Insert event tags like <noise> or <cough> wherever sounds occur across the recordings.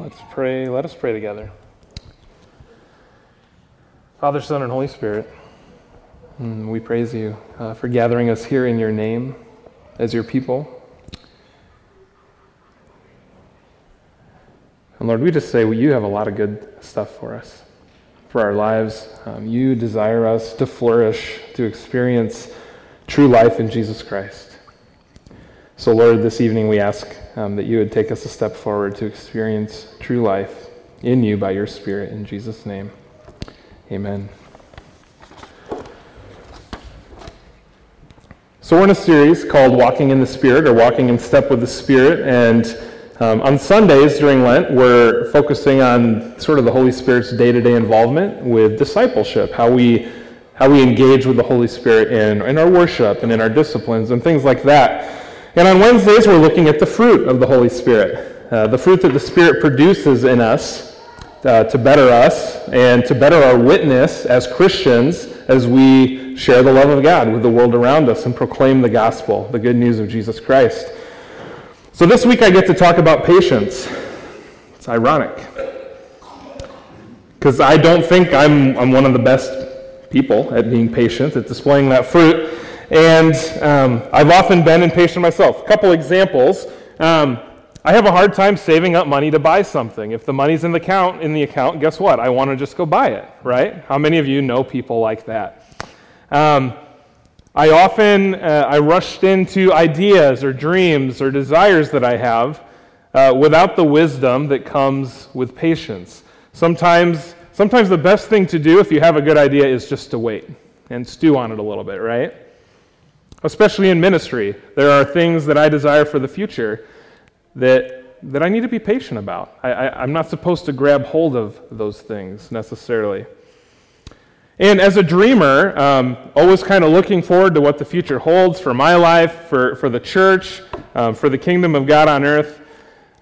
Let's pray. Let us pray together. Father, Son, and Holy Spirit, mm, we praise you uh, for gathering us here in your name as your people. And Lord, we just say well, you have a lot of good stuff for us, for our lives. Um, you desire us to flourish, to experience true life in Jesus Christ. So, Lord, this evening we ask um, that you would take us a step forward to experience true life in you by your Spirit. In Jesus' name, amen. So, we're in a series called Walking in the Spirit or Walking in Step with the Spirit. And um, on Sundays during Lent, we're focusing on sort of the Holy Spirit's day to day involvement with discipleship, how we, how we engage with the Holy Spirit in, in our worship and in our disciplines and things like that. And on Wednesdays, we're looking at the fruit of the Holy Spirit, uh, the fruit that the Spirit produces in us uh, to better us and to better our witness as Christians as we share the love of God with the world around us and proclaim the gospel, the good news of Jesus Christ. So this week, I get to talk about patience. It's ironic. Because I don't think I'm, I'm one of the best people at being patient, at displaying that fruit. And um, I've often been impatient myself. A couple examples. Um, I have a hard time saving up money to buy something. If the money's in the account, in the account, guess what? I want to just go buy it, right? How many of you know people like that? Um, I often uh, I rushed into ideas or dreams or desires that I have uh, without the wisdom that comes with patience. Sometimes, sometimes the best thing to do if you have a good idea is just to wait and stew on it a little bit, right? Especially in ministry. There are things that I desire for the future that, that I need to be patient about. I, I'm not supposed to grab hold of those things necessarily. And as a dreamer, um, always kind of looking forward to what the future holds for my life, for, for the church, um, for the kingdom of God on earth.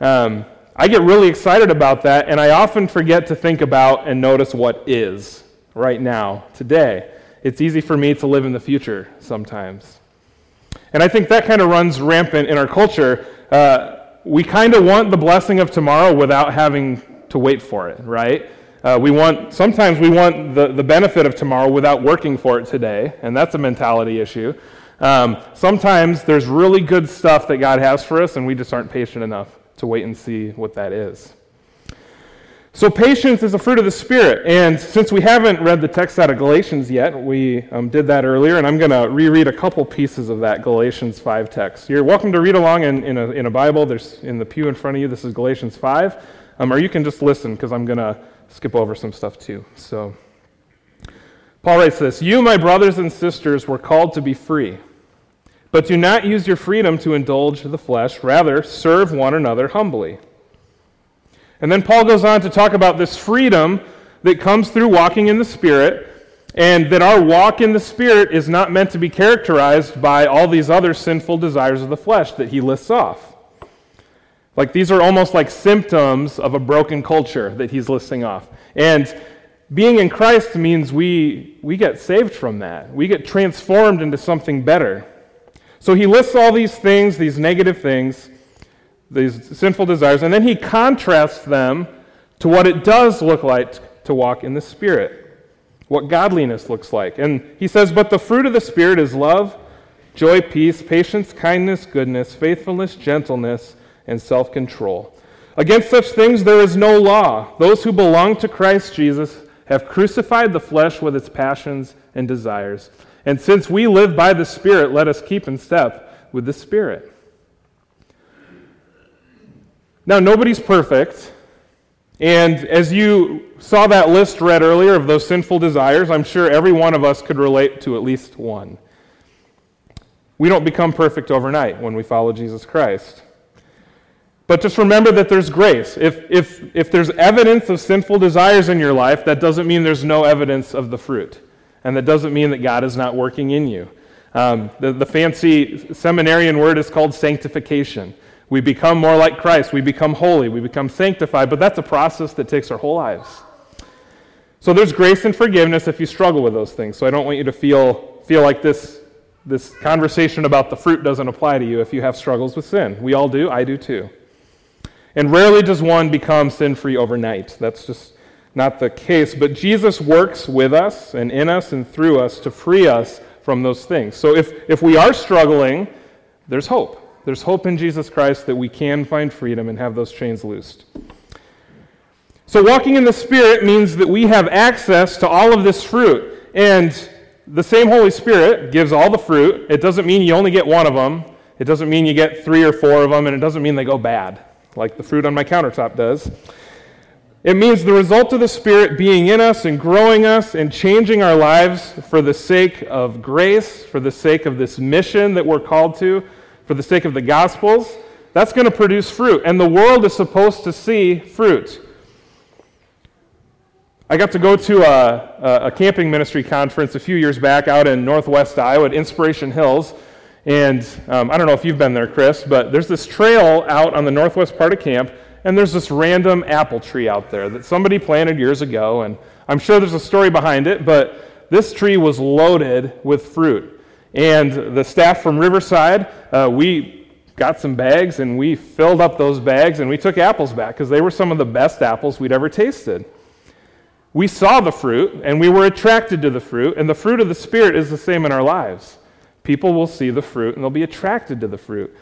Um, I get really excited about that, and I often forget to think about and notice what is right now, today. It's easy for me to live in the future sometimes. And I think that kind of runs rampant in our culture. Uh, we kind of want the blessing of tomorrow without having to wait for it, right? Uh, we want sometimes we want the, the benefit of tomorrow without working for it today, and that's a mentality issue. Um, sometimes there's really good stuff that God has for us, and we just aren't patient enough to wait and see what that is. So, patience is a fruit of the Spirit. And since we haven't read the text out of Galatians yet, we um, did that earlier, and I'm going to reread a couple pieces of that Galatians 5 text. You're welcome to read along in, in, a, in a Bible. There's in the pew in front of you. This is Galatians 5. Um, or you can just listen because I'm going to skip over some stuff too. So, Paul writes this You, my brothers and sisters, were called to be free. But do not use your freedom to indulge the flesh, rather, serve one another humbly. And then Paul goes on to talk about this freedom that comes through walking in the Spirit, and that our walk in the Spirit is not meant to be characterized by all these other sinful desires of the flesh that he lists off. Like these are almost like symptoms of a broken culture that he's listing off. And being in Christ means we, we get saved from that. We get transformed into something better. So he lists all these things, these negative things, these sinful desires, and then he contrasts them to what it does look like to walk in the Spirit, what godliness looks like. And he says, But the fruit of the Spirit is love, joy, peace, patience, kindness, goodness, faithfulness, gentleness, and self control. Against such things there is no law. Those who belong to Christ Jesus have crucified the flesh with its passions and desires. And since we live by the Spirit, let us keep in step with the Spirit. Now, nobody's perfect. And as you saw that list read earlier of those sinful desires, I'm sure every one of us could relate to at least one. We don't become perfect overnight when we follow Jesus Christ. But just remember that there's grace. If, if, if there's evidence of sinful desires in your life, that doesn't mean there's no evidence of the fruit. And that doesn't mean that God is not working in you. Um, the, the fancy seminarian word is called sanctification. We become more like Christ. We become holy. We become sanctified. But that's a process that takes our whole lives. So there's grace and forgiveness if you struggle with those things. So I don't want you to feel, feel like this, this conversation about the fruit doesn't apply to you if you have struggles with sin. We all do. I do too. And rarely does one become sin free overnight. That's just not the case. But Jesus works with us and in us and through us to free us from those things. So if, if we are struggling, there's hope. There's hope in Jesus Christ that we can find freedom and have those chains loosed. So, walking in the Spirit means that we have access to all of this fruit. And the same Holy Spirit gives all the fruit. It doesn't mean you only get one of them, it doesn't mean you get three or four of them, and it doesn't mean they go bad, like the fruit on my countertop does. It means the result of the Spirit being in us and growing us and changing our lives for the sake of grace, for the sake of this mission that we're called to, for the sake of the Gospels. That's going to produce fruit. And the world is supposed to see fruit. I got to go to a, a, camping ministry conference a few years back out in northwest Iowa at Inspiration Hills. And um, I don't know if you've been there, Chris, but there's this trail out on the northwest part of camp and there's this random apple tree out there that somebody planted years ago, and I'm sure there's a story behind it, but this tree was loaded with fruit. And the staff from Riverside, uh, we got some bags and we filled up those bags and we took apples back because they were some of the best apples we'd ever tasted. We saw the fruit and we were attracted to the fruit, and the fruit of the Spirit is the same in our lives. People will see the fruit and they'll be attracted to the fruit.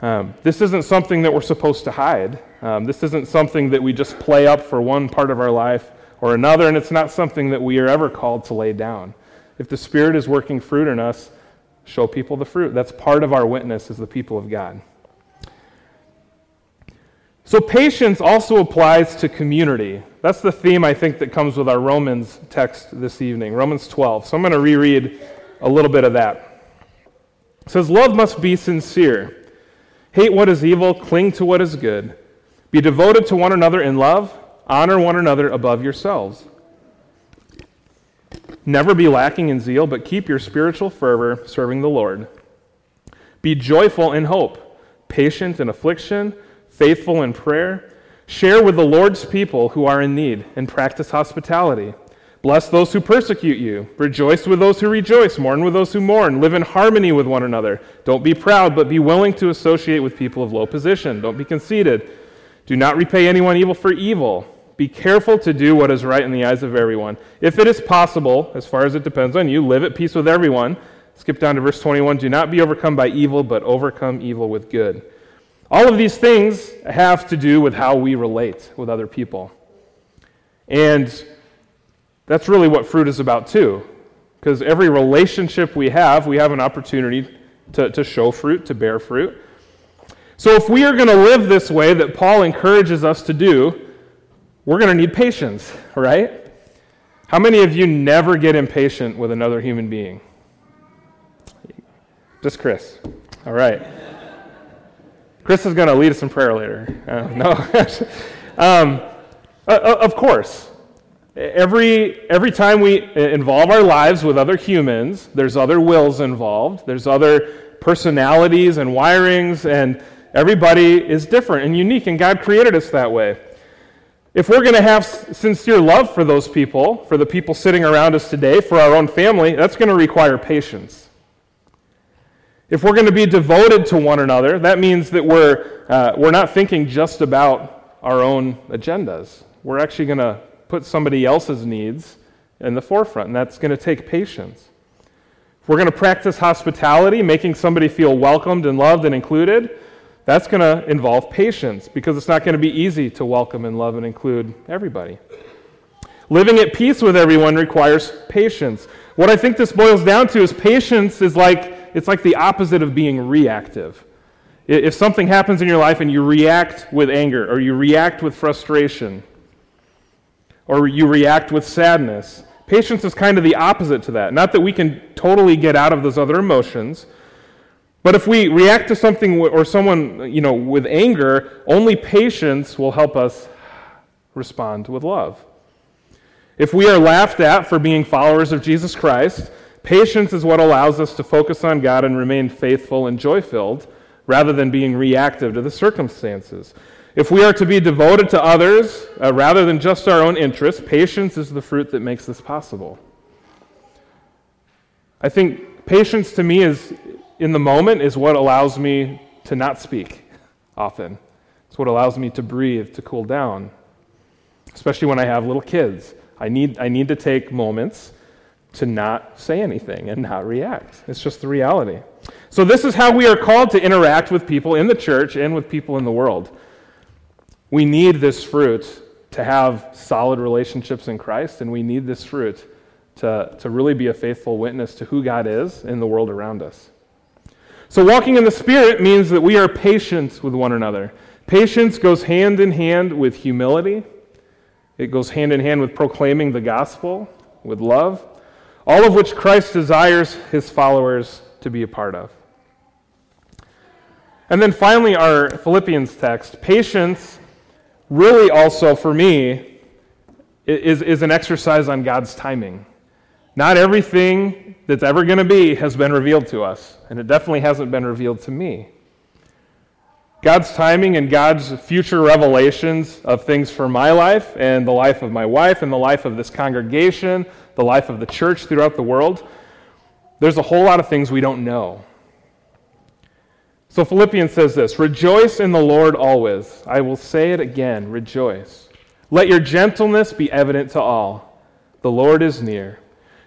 Um, this isn't something that we're supposed to hide. Um, this isn't something that we just play up for one part of our life or another, and it's not something that we are ever called to lay down. If the Spirit is working fruit in us, show people the fruit. That's part of our witness as the people of God. So, patience also applies to community. That's the theme I think that comes with our Romans text this evening, Romans 12. So, I'm going to reread a little bit of that. It says, Love must be sincere. Hate what is evil, cling to what is good. Be devoted to one another in love, honor one another above yourselves. Never be lacking in zeal, but keep your spiritual fervor serving the Lord. Be joyful in hope, patient in affliction, faithful in prayer. Share with the Lord's people who are in need, and practice hospitality. Bless those who persecute you. Rejoice with those who rejoice. Mourn with those who mourn. Live in harmony with one another. Don't be proud, but be willing to associate with people of low position. Don't be conceited. Do not repay anyone evil for evil. Be careful to do what is right in the eyes of everyone. If it is possible, as far as it depends on you, live at peace with everyone. Skip down to verse 21. Do not be overcome by evil, but overcome evil with good. All of these things have to do with how we relate with other people. And that's really what fruit is about, too. Because every relationship we have, we have an opportunity to, to show fruit, to bear fruit. So, if we are going to live this way that Paul encourages us to do, we're going to need patience, right? How many of you never get impatient with another human being? Just Chris. All right. Chris is going to lead us in prayer later. Uh, no. <laughs> um, uh, of course. Every, every time we involve our lives with other humans, there's other wills involved, there's other personalities and wirings, and everybody is different and unique, and God created us that way. If we're going to have sincere love for those people, for the people sitting around us today, for our own family, that's going to require patience. If we're going to be devoted to one another, that means that we're, uh, we're not thinking just about our own agendas. We're actually going to put somebody else's needs in the forefront, and that's going to take patience. If we're going to practice hospitality, making somebody feel welcomed and loved and included, that's going to involve patience because it's not going to be easy to welcome and love and include everybody. Living at peace with everyone requires patience. What I think this boils down to is patience is like it's like the opposite of being reactive. If something happens in your life and you react with anger or you react with frustration or you react with sadness. Patience is kind of the opposite to that. Not that we can totally get out of those other emotions, but if we react to something or someone, you know, with anger, only patience will help us respond with love. If we are laughed at for being followers of Jesus Christ, patience is what allows us to focus on God and remain faithful and joy filled rather than being reactive to the circumstances. If we are to be devoted to others uh, rather than just our own interests, patience is the fruit that makes this possible. I think patience to me is, in the moment, is what allows me to not speak often. It's what allows me to breathe, to cool down, especially when I have little kids. I need, I need to take moments to not say anything and not react. It's just the reality. So, this is how we are called to interact with people in the church and with people in the world. We need this fruit to have solid relationships in Christ, and we need this fruit to, to really be a faithful witness to who God is in the world around us. So, walking in the Spirit means that we are patient with one another. Patience goes hand in hand with humility, it goes hand in hand with proclaiming the gospel, with love, all of which Christ desires his followers to be a part of. And then finally, our Philippians text. Patience, really also for me, is, is an exercise on God's timing. Not everything that's ever going to be has been revealed to us, and it definitely hasn't been revealed to me. God's timing and God's future revelations of things for my life and the life of my wife and the life of this congregation, the life of the church throughout the world, there's a whole lot of things we don't know. So Philippians says this Rejoice in the Lord always. I will say it again rejoice. Let your gentleness be evident to all. The Lord is near.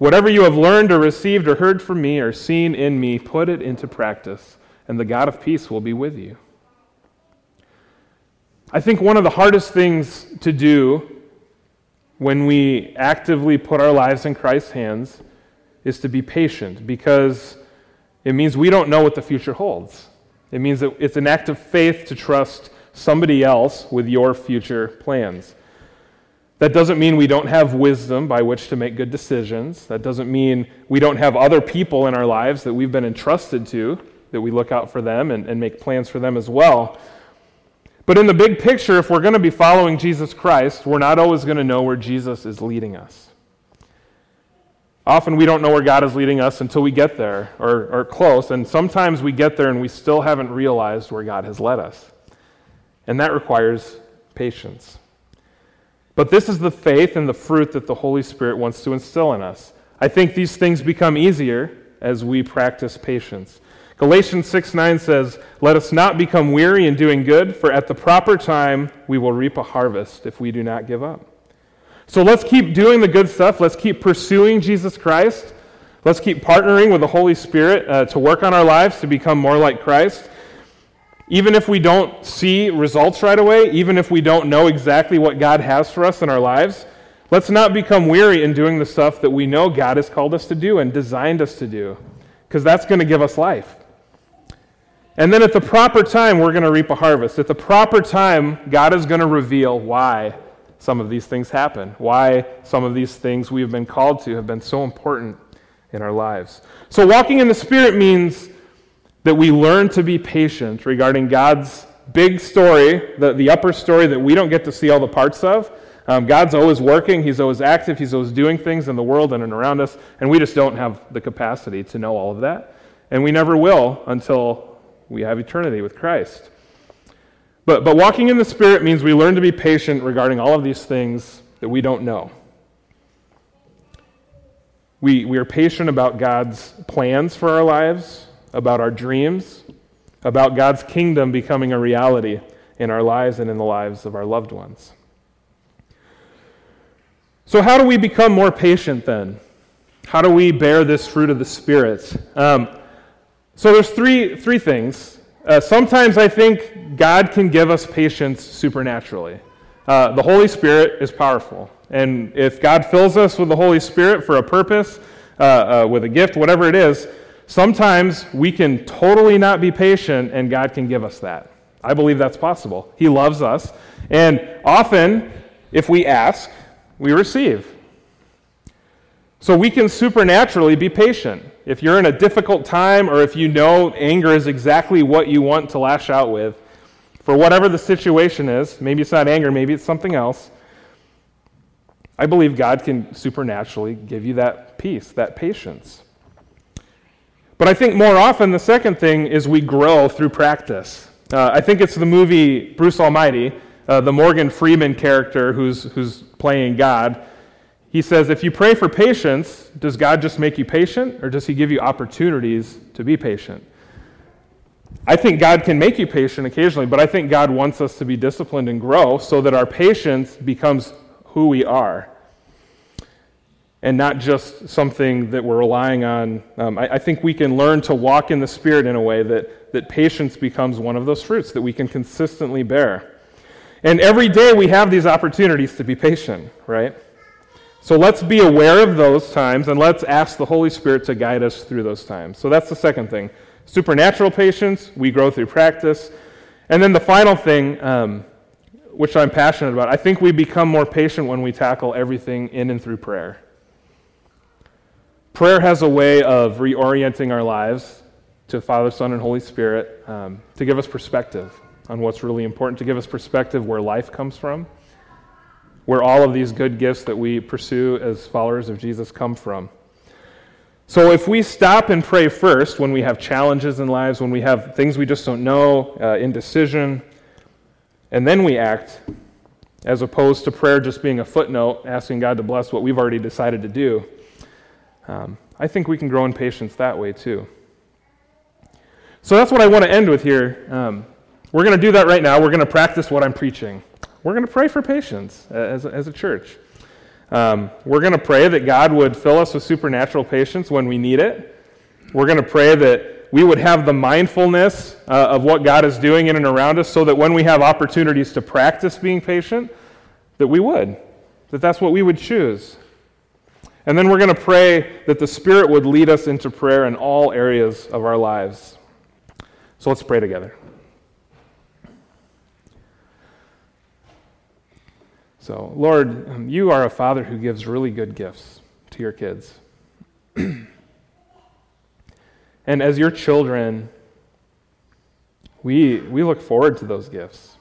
Whatever you have learned or received or heard from me or seen in me, put it into practice, and the God of peace will be with you. I think one of the hardest things to do when we actively put our lives in Christ's hands is to be patient because it means we don't know what the future holds. It means that it's an act of faith to trust somebody else with your future plans. That doesn't mean we don't have wisdom by which to make good decisions. That doesn't mean we don't have other people in our lives that we've been entrusted to, that we look out for them and, and make plans for them as well. But in the big picture, if we're going to be following Jesus Christ, we're not always going to know where Jesus is leading us. Often we don't know where God is leading us until we get there or, or close, and sometimes we get there and we still haven't realized where God has led us. And that requires patience. But this is the faith and the fruit that the Holy Spirit wants to instill in us. I think these things become easier as we practice patience. Galatians 6 9 says, Let us not become weary in doing good, for at the proper time we will reap a harvest if we do not give up. So let's keep doing the good stuff. Let's keep pursuing Jesus Christ. Let's keep partnering with the Holy Spirit uh, to work on our lives to become more like Christ. Even if we don't see results right away, even if we don't know exactly what God has for us in our lives, let's not become weary in doing the stuff that we know God has called us to do and designed us to do, because that's going to give us life. And then at the proper time, we're going to reap a harvest. At the proper time, God is going to reveal why some of these things happen, why some of these things we have been called to have been so important in our lives. So, walking in the Spirit means that we learn to be patient regarding God's big story, the, the upper story that we don't get to see all the parts of. Um, God's always working, He's always active, He's always doing things in the world and around us, and we just don't have the capacity to know all of that. And we never will until we have eternity with Christ. But, but walking in the Spirit means we learn to be patient regarding all of these things that we don't know. We, we are patient about God's plans for our lives, about our dreams, about God's kingdom becoming a reality in our lives and in the lives of our loved ones. So, how do we become more patient then? How do we bear this fruit of the Spirit? Um, so, there's three, three things. Uh, sometimes I think God can give us patience supernaturally. Uh, the Holy Spirit is powerful. And if God fills us with the Holy Spirit for a purpose, uh, uh with a gift, whatever it is, Sometimes we can totally not be patient, and God can give us that. I believe that's possible. He loves us. And often, if we ask, we receive. So we can supernaturally be patient. If you're in a difficult time, or if you know anger is exactly what you want to lash out with, for whatever the situation is, maybe it's not anger, maybe it's something else, I believe God can supernaturally give you that peace, that patience. But I think more often the second thing is we grow through practice. Uh, I think it's the movie Bruce Almighty, uh, the Morgan Freeman character who's, who's playing God. He says, If you pray for patience, does God just make you patient, or does He give you opportunities to be patient? I think God can make you patient occasionally, but I think God wants us to be disciplined and grow so that our patience becomes who we are and not just something that we're relying on. Um, I, I, think we can learn to walk in the Spirit in a way that, that patience becomes one of those fruits that we can consistently bear. And every day we have these opportunities to be patient, right? So let's be aware of those times and let's ask the Holy Spirit to guide us through those times. So that's the second thing. Supernatural patience, we grow through practice. And then the final thing, um, which I'm passionate about, I think we become more patient when we tackle everything in and through prayer. Prayer has a way of reorienting our lives to Father, Son, and Holy Spirit um, to give us perspective on what's really important, to give us perspective where life comes from, where all of these good gifts that we pursue as followers of Jesus come from. So, if we stop and pray first when we have challenges in lives, when we have things we just don't know, uh, indecision, and then we act, as opposed to prayer just being a footnote, asking God to bless what we've already decided to do, um, I think we can grow in patience that way too. So that's what I want to end with here. Um, we're going to do that right now. We're going to practice what I'm preaching. We're going to pray for patience as, as a church. Um, we're going to pray that God would fill us with supernatural patience when we need it. We're going to pray that we would have the mindfulness uh, of what God is doing in and around us so that when we have opportunities to practice being patient, that we would, that that's what we would choose. And then we're going to pray that the Spirit would lead us into prayer in all areas of our lives. So let's pray together. So, Lord, um, you are a father who gives really good gifts to your kids. <clears throat> and as your children, we, we look forward to those gifts,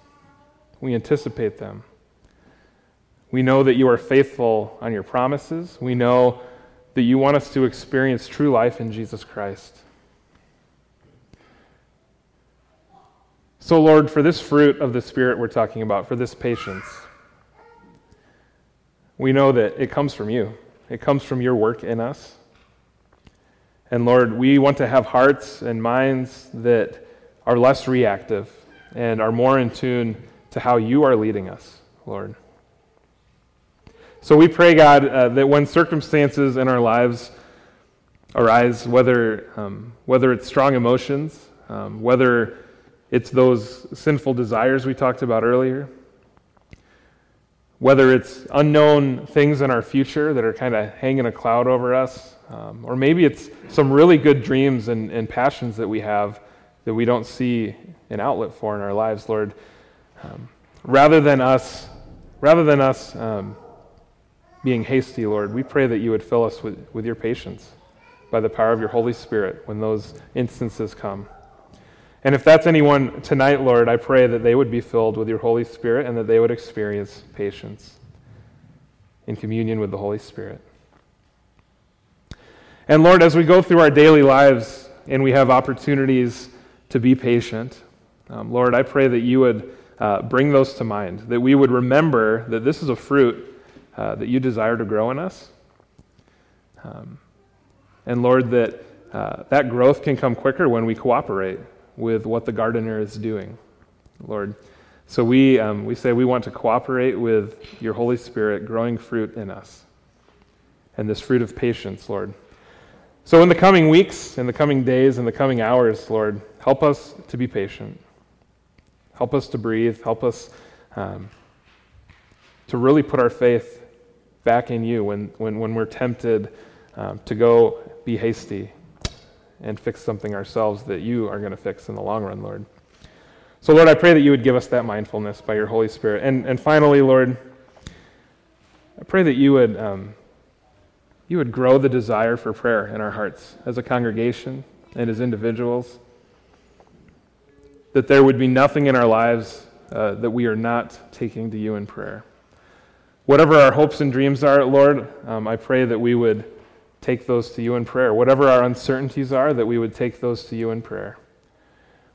we anticipate them. We know that you are faithful on your promises. We know that you want us to experience true life in Jesus Christ. So, Lord, for this fruit of the Spirit we're talking about, for this patience, we know that it comes from you. It comes from your work in us. And Lord, we want to have hearts and minds that are less reactive and are more in tune to how you are leading us, Lord. So we pray, God, uh, that when circumstances in our lives arise, whether, um, whether it's strong emotions, um, whether it's those sinful desires we talked about earlier, whether it's unknown things in our future that are kind of hanging a cloud over us, um, or maybe it's some really good dreams and, and, passions that we have that we don't see an outlet for in our lives, Lord. Um, rather than us, rather than us um, being hasty, Lord, we pray that you would fill us with, with your patience by the power of your Holy Spirit when those instances come. And if that's anyone tonight, Lord, I pray that they would be filled with your Holy Spirit and that they would experience patience in communion with the Holy Spirit. And Lord, as we go through our daily lives and we have opportunities to be patient, um, Lord, I pray that you would uh, bring those to mind, that we would remember that this is a fruit uh, that you desire to grow in us. Um, and Lord, that uh, that growth can come quicker when we cooperate with what the gardener is doing, Lord. So we, um, we say we want to cooperate with your Holy Spirit growing fruit in us and this fruit of patience, Lord. So in the coming weeks, in the coming days, in the coming hours, Lord, help us to be patient. Help us to breathe. Help us um, to really put our faith back in you when, when, when we're tempted um, to go be hasty and fix something ourselves that you are going to fix in the long run, Lord. So, Lord, I pray that you would give us that mindfulness by your Holy Spirit. And, and finally, Lord, I pray that you would, um, you would grow the desire for prayer in our hearts as a congregation and as individuals. That there would be nothing in our lives uh, that we are not taking to you in prayer. Whatever our hopes and dreams are, Lord, um, I pray that we would take those to you in prayer. Whatever our uncertainties are, that we would take those to you in prayer.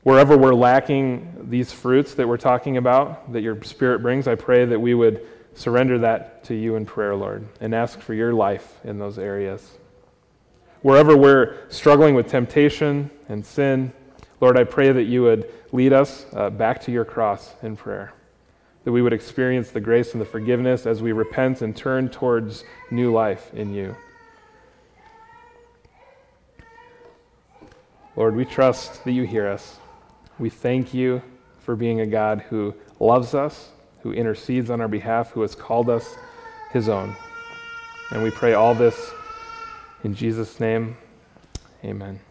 Wherever we're lacking these fruits that we're talking about, that your Spirit brings, I pray that we would surrender that to you in prayer, Lord, and ask for your life in those areas. Wherever we're struggling with temptation and sin, Lord, I pray that you would lead us uh, back to your cross in prayer, that we would experience the grace and the forgiveness as we repent and turn towards new life in you. Lord, we trust that you hear us. We thank you for being a God who loves us, who intercedes on our behalf, who has called us his own. And we pray all this in Jesus' name. Amen.